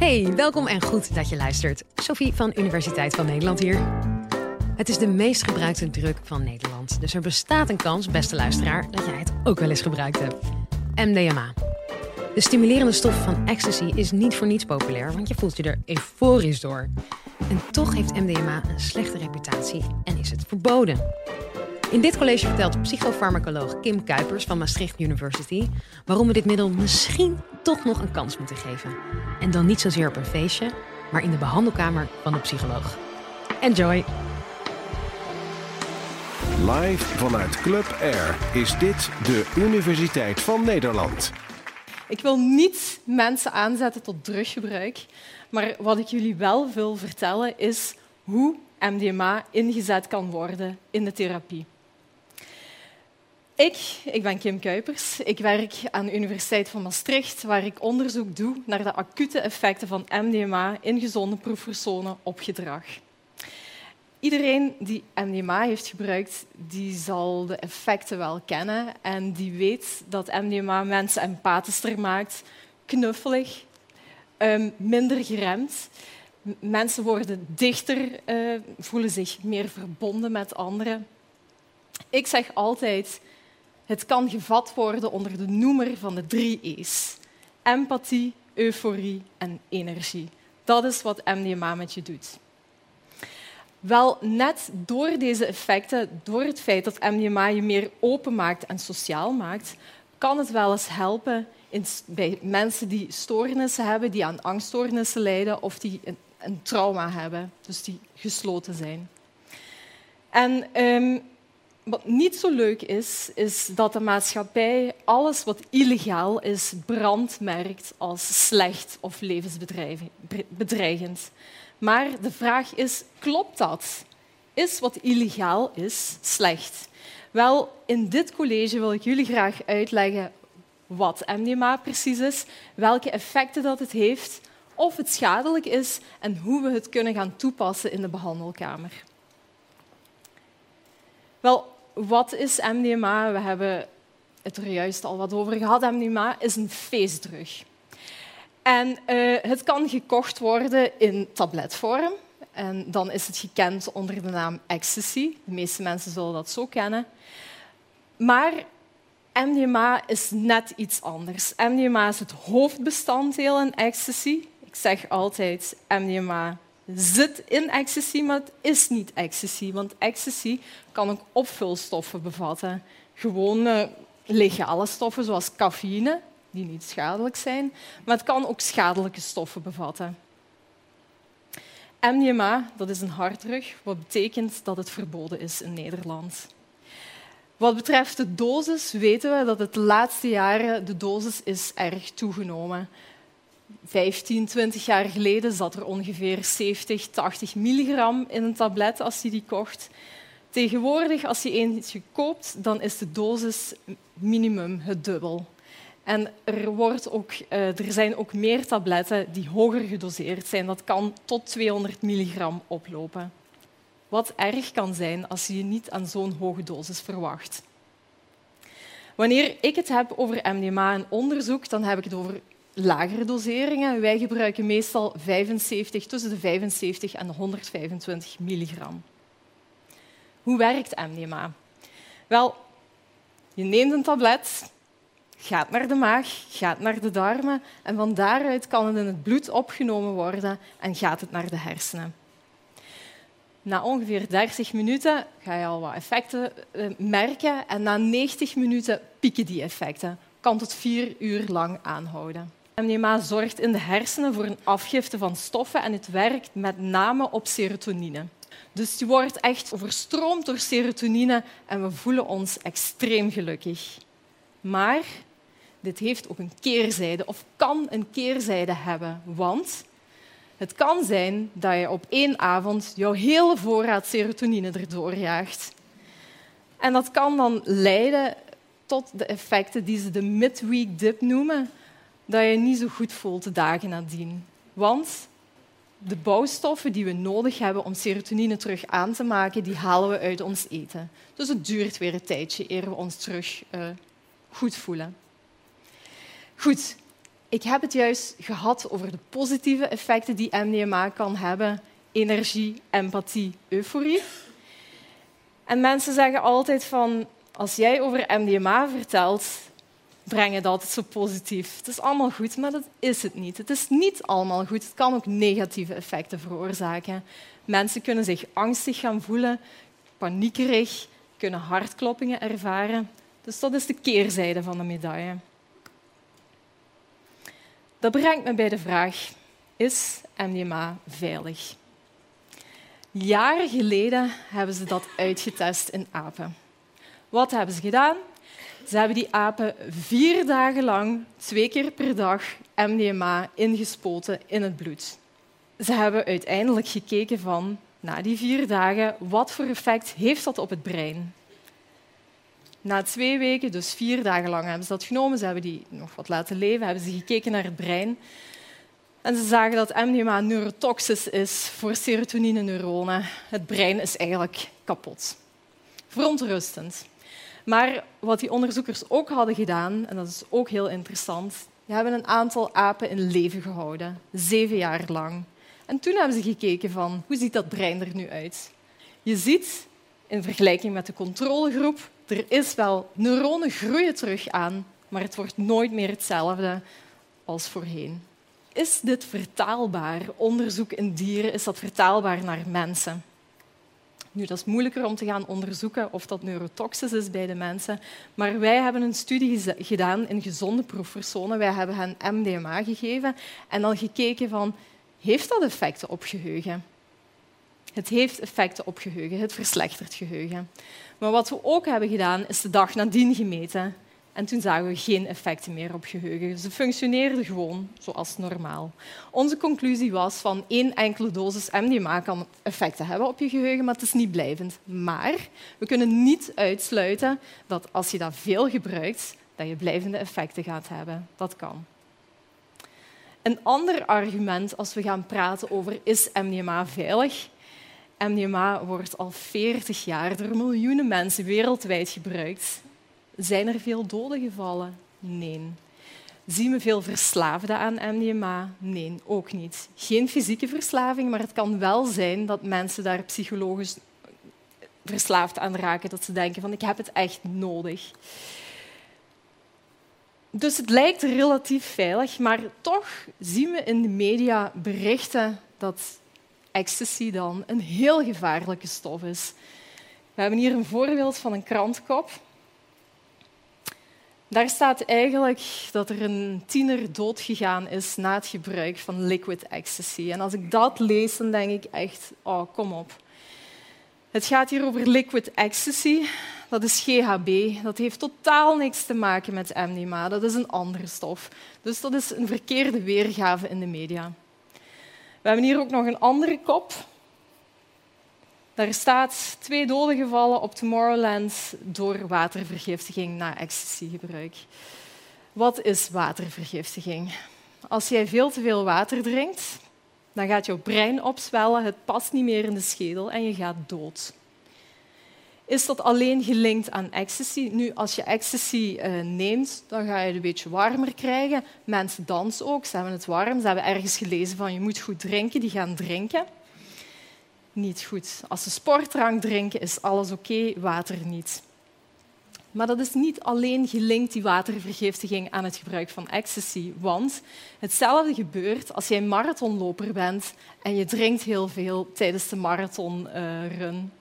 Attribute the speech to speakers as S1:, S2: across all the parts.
S1: Hey, welkom en goed dat je luistert. Sophie van Universiteit van Nederland hier. Het is de meest gebruikte druk van Nederland. Dus er bestaat een kans, beste luisteraar, dat jij het ook wel eens gebruikt hebt. MDMA. De stimulerende stof van ecstasy is niet voor niets populair, want je voelt je er euforisch door. En toch heeft MDMA een slechte reputatie en is het verboden. In dit college vertelt psychofarmacoloog Kim Kuipers van Maastricht University waarom we dit middel misschien toch nog een kans moeten geven. En dan niet zozeer op een feestje, maar in de behandelkamer van de psycholoog. Enjoy!
S2: Live vanuit Club Air is dit de Universiteit van Nederland.
S3: Ik wil niet mensen aanzetten tot druggebruik, maar wat ik jullie wel wil vertellen is hoe MDMA ingezet kan worden in de therapie. Ik, ik ben Kim Kuipers. Ik werk aan de Universiteit van Maastricht, waar ik onderzoek doe naar de acute effecten van MDMA in gezonde proefpersonen op gedrag. Iedereen die MDMA heeft gebruikt, die zal de effecten wel kennen en die weet dat MDMA mensen empathischer maakt, knuffelig, um, minder geremd. Mensen worden dichter, uh, voelen zich meer verbonden met anderen. Ik zeg altijd, het kan gevat worden onder de noemer van de drie E's. Empathie, euforie en energie. Dat is wat MDMA met je doet. Wel, net door deze effecten, door het feit dat MDMA je meer open maakt en sociaal maakt, kan het wel eens helpen bij mensen die stoornissen hebben, die aan angststoornissen lijden of die een, trauma hebben, dus die gesloten zijn. En um, wat niet zo leuk is, is dat de maatschappij alles wat illegaal is brandmerkt als slecht of levensbedreigend. Maar de vraag is, klopt dat? Is wat illegaal is slecht? Wel, in dit college wil ik jullie graag uitleggen wat MDMA precies is, welke effecten dat het heeft, of het schadelijk is en hoe we het kunnen gaan toepassen in de behandelkamer. Wel, wat is MDMA? We hebben het er juist al wat over gehad. MDMA is een feestdrug. En uh, het kan gekocht worden in tabletvorm. En dan is het gekend onder de naam ecstasy. De meeste mensen zullen dat zo kennen. Maar MDMA is net iets anders. MDMA is het hoofdbestanddeel in ecstasy. Ik zeg altijd, MDMA zit in ecstasy, maar het is niet ecstasy. Want ecstasy kan ook opvulstoffen bevatten. Gewone legale stoffen zoals cafeïne, die niet schadelijk zijn, maar het kan ook schadelijke stoffen bevatten. MDMA, dat is een harddrug, wat betekent dat het verboden is in Nederland. Wat betreft de dosis weten we dat het de laatste jaren de dosis is erg toegenomen. 15, 20 jaar geleden zat er ongeveer 70, 80 milligram in een tablet als je die kocht. Tegenwoordig, als je eentje koopt, dan is de dosis minimum het dubbel. En er, wordt ook, uh, er zijn ook meer tabletten die hoger gedoseerd zijn. Dat kan tot 200 milligram oplopen. Wat erg kan zijn als je je niet aan zo'n hoge dosis verwacht. Wanneer ik het heb over MDMA en onderzoek, dan heb ik het over lagere doseringen. Wij gebruiken meestal 75, tussen de 75 en de 125 milligram. Hoe werkt MDMA? Wel, je neemt een tablet, gaat naar de maag, gaat naar de darmen en van daaruit kan het in het bloed opgenomen worden en gaat het naar de hersenen. Na ongeveer 30 minuten ga je al wat effecten eh, merken en na 90 minuten pieken die effecten. Kan tot vier uur lang aanhouden. MDMA zorgt in de hersenen voor een afgifte van stoffen en het werkt met name op serotonine. Dus je wordt echt overstroomd door serotonine en we voelen ons extreem gelukkig. Maar dit heeft ook een keerzijde, of kan een keerzijde hebben. Want het kan zijn dat je op één avond jouw hele voorraad serotonine erdoor jaagt. En dat kan dan leiden tot de effecten die ze de midweek dip noemen dat je niet zo goed voelt de dagen nadien. Want de bouwstoffen die we nodig hebben om serotonine terug aan te maken, die halen we uit ons eten. Dus het duurt weer een tijdje eer we ons terug uh, goed voelen. Goed, ik heb het juist gehad over de positieve effecten die MDMA kan hebben. Energie, empathie, euforie. En mensen zeggen altijd van, als jij over MDMA vertelt, breng je dat zo positief. Het is allemaal goed, maar dat is het niet. Het is niet allemaal goed. Het kan ook negatieve effecten veroorzaken. Mensen kunnen zich angstig gaan voelen, paniekerig, kunnen hartkloppingen ervaren. Dus dat is de keerzijde van de medaille. Dat brengt me bij de vraag, is MDMA veilig? Jaren geleden hebben ze dat uitgetest in apen. Wat hebben ze gedaan? Ze hebben die apen vier dagen lang, twee keer per dag, MDMA ingespoten in het bloed. Ze hebben uiteindelijk gekeken van, na die vier dagen, wat voor effect heeft dat op het brein? Na twee weken, dus vier dagen lang, hebben ze dat genomen. Ze hebben die nog wat laten leven, hebben ze gekeken naar het brein. En ze zagen dat MDMA neurotoxisch is voor serotonine-neuronen. Het brein is eigenlijk kapot. Verontrustend. Maar wat die onderzoekers ook hadden gedaan, en dat is ook heel interessant, die hebben een aantal apen in leven gehouden, zeven jaar lang. En toen hebben ze gekeken van hoe ziet dat brein er nu uit. Je ziet in vergelijking met de controlegroep, er is wel neuronen groeien terug aan, maar het wordt nooit meer hetzelfde als voorheen. Is dit vertaalbaar? Onderzoek in dieren, is dat vertaalbaar naar mensen? Nu, dat is moeilijker om te gaan onderzoeken of dat neurotoxisch is bij de mensen. Maar wij hebben een studie gedaan in gezonde proefpersonen. Wij hebben hen MDMA gegeven en dan gekeken van, heeft dat effecten op geheugen? Het heeft effecten op geheugen, het verslechtert geheugen. Maar wat we ook hebben gedaan, is de dag nadien gemeten. En toen zagen we geen effecten meer op geheugen. Ze functioneerden gewoon zoals normaal. Onze conclusie was van één enkele dosis MDMA kan effecten hebben op je geheugen, maar het is niet blijvend. Maar we kunnen niet uitsluiten dat als je dat veel gebruikt, dat je blijvende effecten gaat hebben. Dat kan. Een ander argument als we gaan praten over is MDMA veilig, MDMA wordt al 40 jaar door miljoenen mensen wereldwijd gebruikt. Zijn er veel doden gevallen? Nee. Zien we veel verslaafden aan MDMA? Nee, ook niet. Geen fysieke verslaving, maar het kan wel zijn dat mensen daar psychologisch verslaafd aan raken. Dat ze denken van ik heb het echt nodig. Dus het lijkt relatief veilig, maar toch zien we in de media berichten dat ecstasy dan een heel gevaarlijke stof is. We hebben hier een voorbeeld van een krantkop. Daar staat eigenlijk dat er een tiener doodgegaan is na het gebruik van liquid ecstasy. En als ik dat lees, dan denk ik echt, oh, kom op. Het gaat hier over liquid ecstasy. Dat is GHB. Dat heeft totaal niks te maken met MDMA. Dat is een andere stof. Dus dat is een verkeerde weergave in de media. We hebben hier ook nog een andere kop. Daar staat twee doden gevallen op Tomorrowland door watervergiftiging na ecstasygebruik. Wat is watervergiftiging? Als jij veel te veel water drinkt, dan gaat jouw brein opzwellen, het past niet meer in de schedel en je gaat dood is dat alleen gelinkt aan ecstasy. Nu, als je ecstasy uh, neemt, dan ga je het een beetje warmer krijgen. Mensen dansen ook, ze hebben het warm. Ze hebben ergens gelezen van je moet goed drinken, die gaan drinken. Niet goed. Als ze sportdrank drinken, is alles oké, water niet. Maar dat is niet alleen gelinkt, die watervergiftiging, aan het gebruik van ecstasy. Want hetzelfde gebeurt als jij marathonloper bent en je drinkt heel veel tijdens de marathonrun.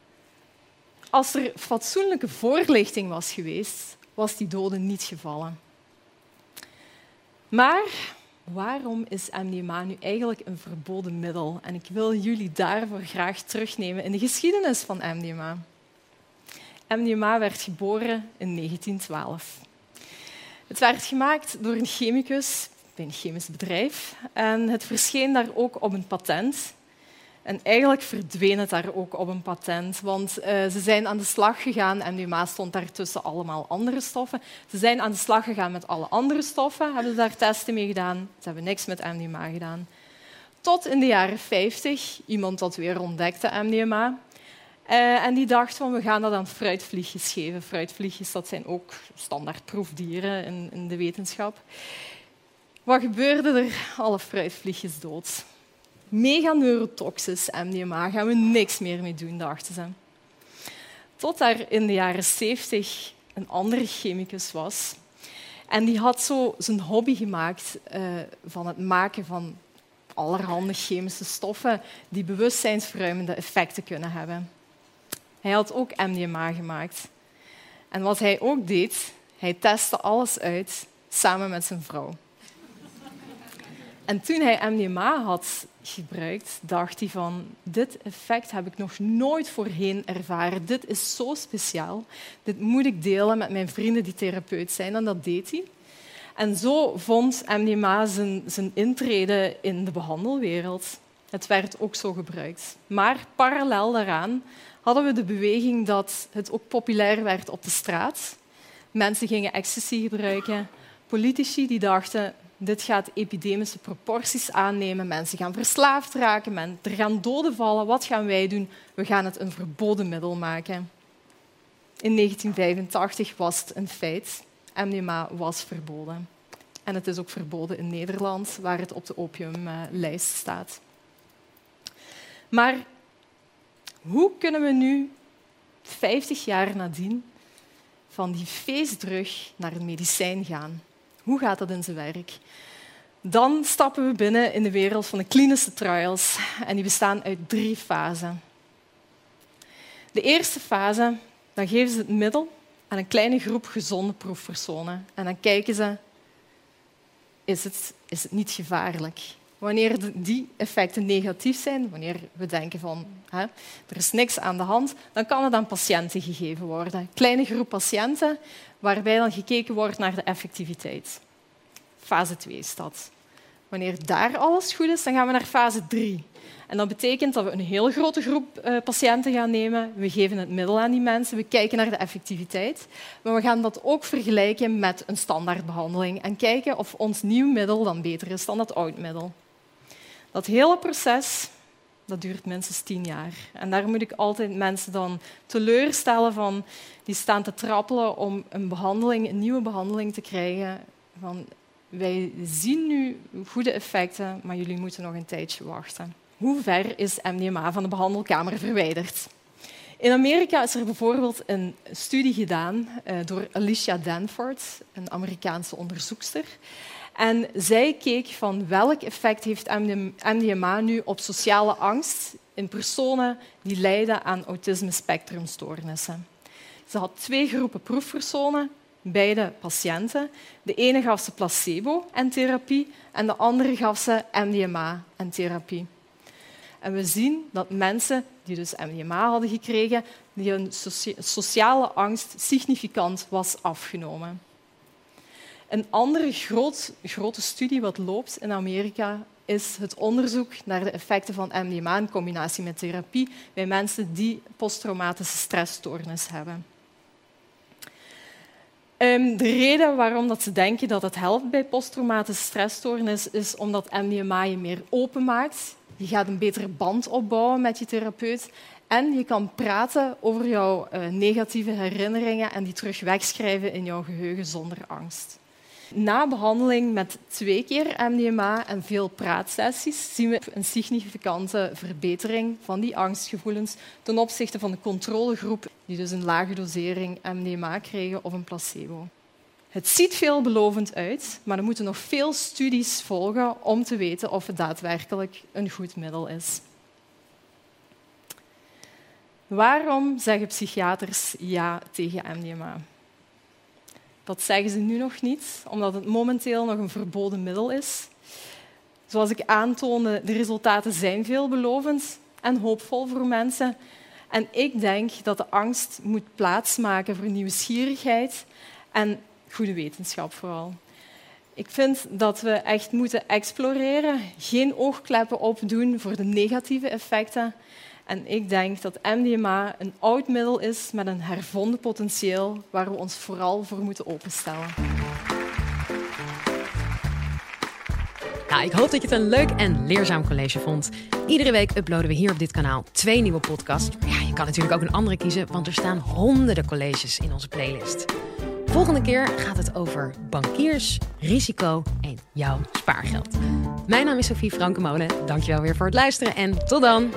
S3: Als er fatsoenlijke voorlichting was geweest, was die dode niet gevallen. Maar waarom is MDMA nu eigenlijk een verboden middel? En ik wil jullie daarvoor graag terugnemen in de geschiedenis van MDMA. MDMA werd geboren in 1912. Het werd gemaakt door een chemicus bij een chemisch bedrijf en het verscheen daar ook op een patent en eigenlijk verdween het daar ook op een patent, want uh, ze zijn aan de slag gegaan, MDMA stond daartussen allemaal andere stoffen. Ze zijn aan de slag gegaan met alle andere stoffen, hebben daar testen mee gedaan. Ze hebben niks met MDMA gedaan. Tot in de jaren 50 iemand dat weer ontdekte, MDMA. Uh, en die dacht van we gaan dat aan fruitvliegjes geven. Fruitvliegjes dat zijn ook standaard proefdieren in, in de wetenschap. Wat gebeurde er? Alle fruitvliegjes dood. Mega neurotoxisch MDMA, gaan we niks meer mee doen, dachten ze. Tot daar in de jaren 70 een andere chemicus was. En die had zo zijn hobby gemaakt uh, van het maken van allerhande chemische stoffen die bewustzijnsverruimende effecten kunnen hebben. Hij had ook MDMA gemaakt. En wat hij ook deed, hij testte alles uit samen met zijn vrouw. En toen hij MDMA had gebruikt, dacht hij van dit effect heb ik nog nooit voorheen ervaren. Dit is zo speciaal. Dit moet ik delen met mijn vrienden die therapeut zijn. En dat deed hij. En zo vond MDMA zijn, zijn intrede in de behandelwereld. Het werd ook zo gebruikt. Maar parallel daaraan hadden we de beweging dat het ook populair werd op de straat. Mensen gingen ecstasy gebruiken. Politici die dachten, dit gaat epidemische proporties aannemen. Mensen gaan verslaafd raken, er gaan doden vallen. Wat gaan wij doen? We gaan het een verboden middel maken. In 1985 was het een feit. MDMA was verboden. En het is ook verboden in Nederland, waar het op de opiumlijst staat. Maar hoe kunnen we nu, 50 jaar nadien, van die feestdrug naar een medicijn gaan? Hoe gaat dat in zijn werk? Dan stappen we binnen in de wereld van de klinische trials en die bestaan uit drie fasen. De eerste fase, dan geven ze het middel aan een kleine groep gezonde proefpersonen en dan kijken ze, is het, is het niet gevaarlijk? Wanneer die effecten negatief zijn, wanneer we denken van hè, er is niks aan de hand, dan kan het aan patiënten gegeven worden. Een kleine groep patiënten waarbij dan gekeken wordt naar de effectiviteit. Fase 2 is dat. Wanneer daar alles goed is, dan gaan we naar fase 3. En dat betekent dat we een heel grote groep eh, patiënten gaan nemen. We geven het middel aan die mensen, we kijken naar de effectiviteit. Maar we gaan dat ook vergelijken met een standaardbehandeling en kijken of ons nieuw middel dan beter is dan dat oud middel. Dat hele proces dat duurt minstens tien jaar. En daar moet ik altijd mensen dan teleurstellen van die staan te trappelen om een, behandeling, een nieuwe behandeling te krijgen. Van, wij zien nu goede effecten, maar jullie moeten nog een tijdje wachten. Hoe ver is MDMA van de behandelkamer verwijderd? In Amerika is er bijvoorbeeld een studie gedaan uh, door Alicia Danford, een Amerikaanse onderzoekster. En zij keek van welk effect heeft MDMA nu op sociale angst in personen die lijden aan autisme-spectrumstoornissen. Ze had twee groepen proefpersonen, beide patiënten. De ene gaf ze placebo en therapie en de andere gaf ze MDMA en therapie. En we zien dat mensen die dus MDMA hadden gekregen, die hun sociale angst significant was afgenomen. Een andere groot, grote studie wat loopt in Amerika is het onderzoek naar de effecten van MDMA in combinatie met therapie bij mensen die posttraumatische stressstoornis hebben. Ehm, de reden waarom dat ze denken dat het helpt bij posttraumatische stressstoornis is omdat MDMA je meer openmaakt. Je gaat een betere band opbouwen met je therapeut en je kan praten over jouw uh, negatieve herinneringen en die terug wegschrijven in jouw geheugen zonder angst. Na behandeling met twee keer MDMA en veel praatsessies zien we een significante verbetering van die angstgevoelens ten opzichte van de controlegroep die dus een lage dosering MDMA kregen of een placebo. Het ziet veelbelovend uit, maar er moeten nog veel studies volgen om te weten of het daadwerkelijk een goed middel is. Waarom zeggen psychiaters ja tegen MDMA? Dat zeggen ze nu nog niet, omdat het momenteel nog een verboden middel is. Zoals ik aantoonde, de resultaten zijn veelbelovend en hoopvol voor mensen. En ik denk dat de angst moet plaatsmaken voor nieuwsgierigheid en goede wetenschap vooral. Ik vind dat we echt moeten exploreren, geen oogkleppen opdoen voor de negatieve effecten en ik denk dat MDMA een oud middel is met een hervonden potentieel waar we ons vooral voor moeten openstellen.
S1: Nou, ik hoop dat je het een leuk en leerzaam college vond. Iedere week uploaden we hier op dit kanaal twee nieuwe podcasts. Ja, je kan natuurlijk ook een andere kiezen, want er staan honderden colleges in onze playlist. Volgende keer gaat het over bankiers, risico en jouw spaargeld. Mijn naam is Sophie Frankemolen. Dankjewel weer voor het luisteren en tot dan!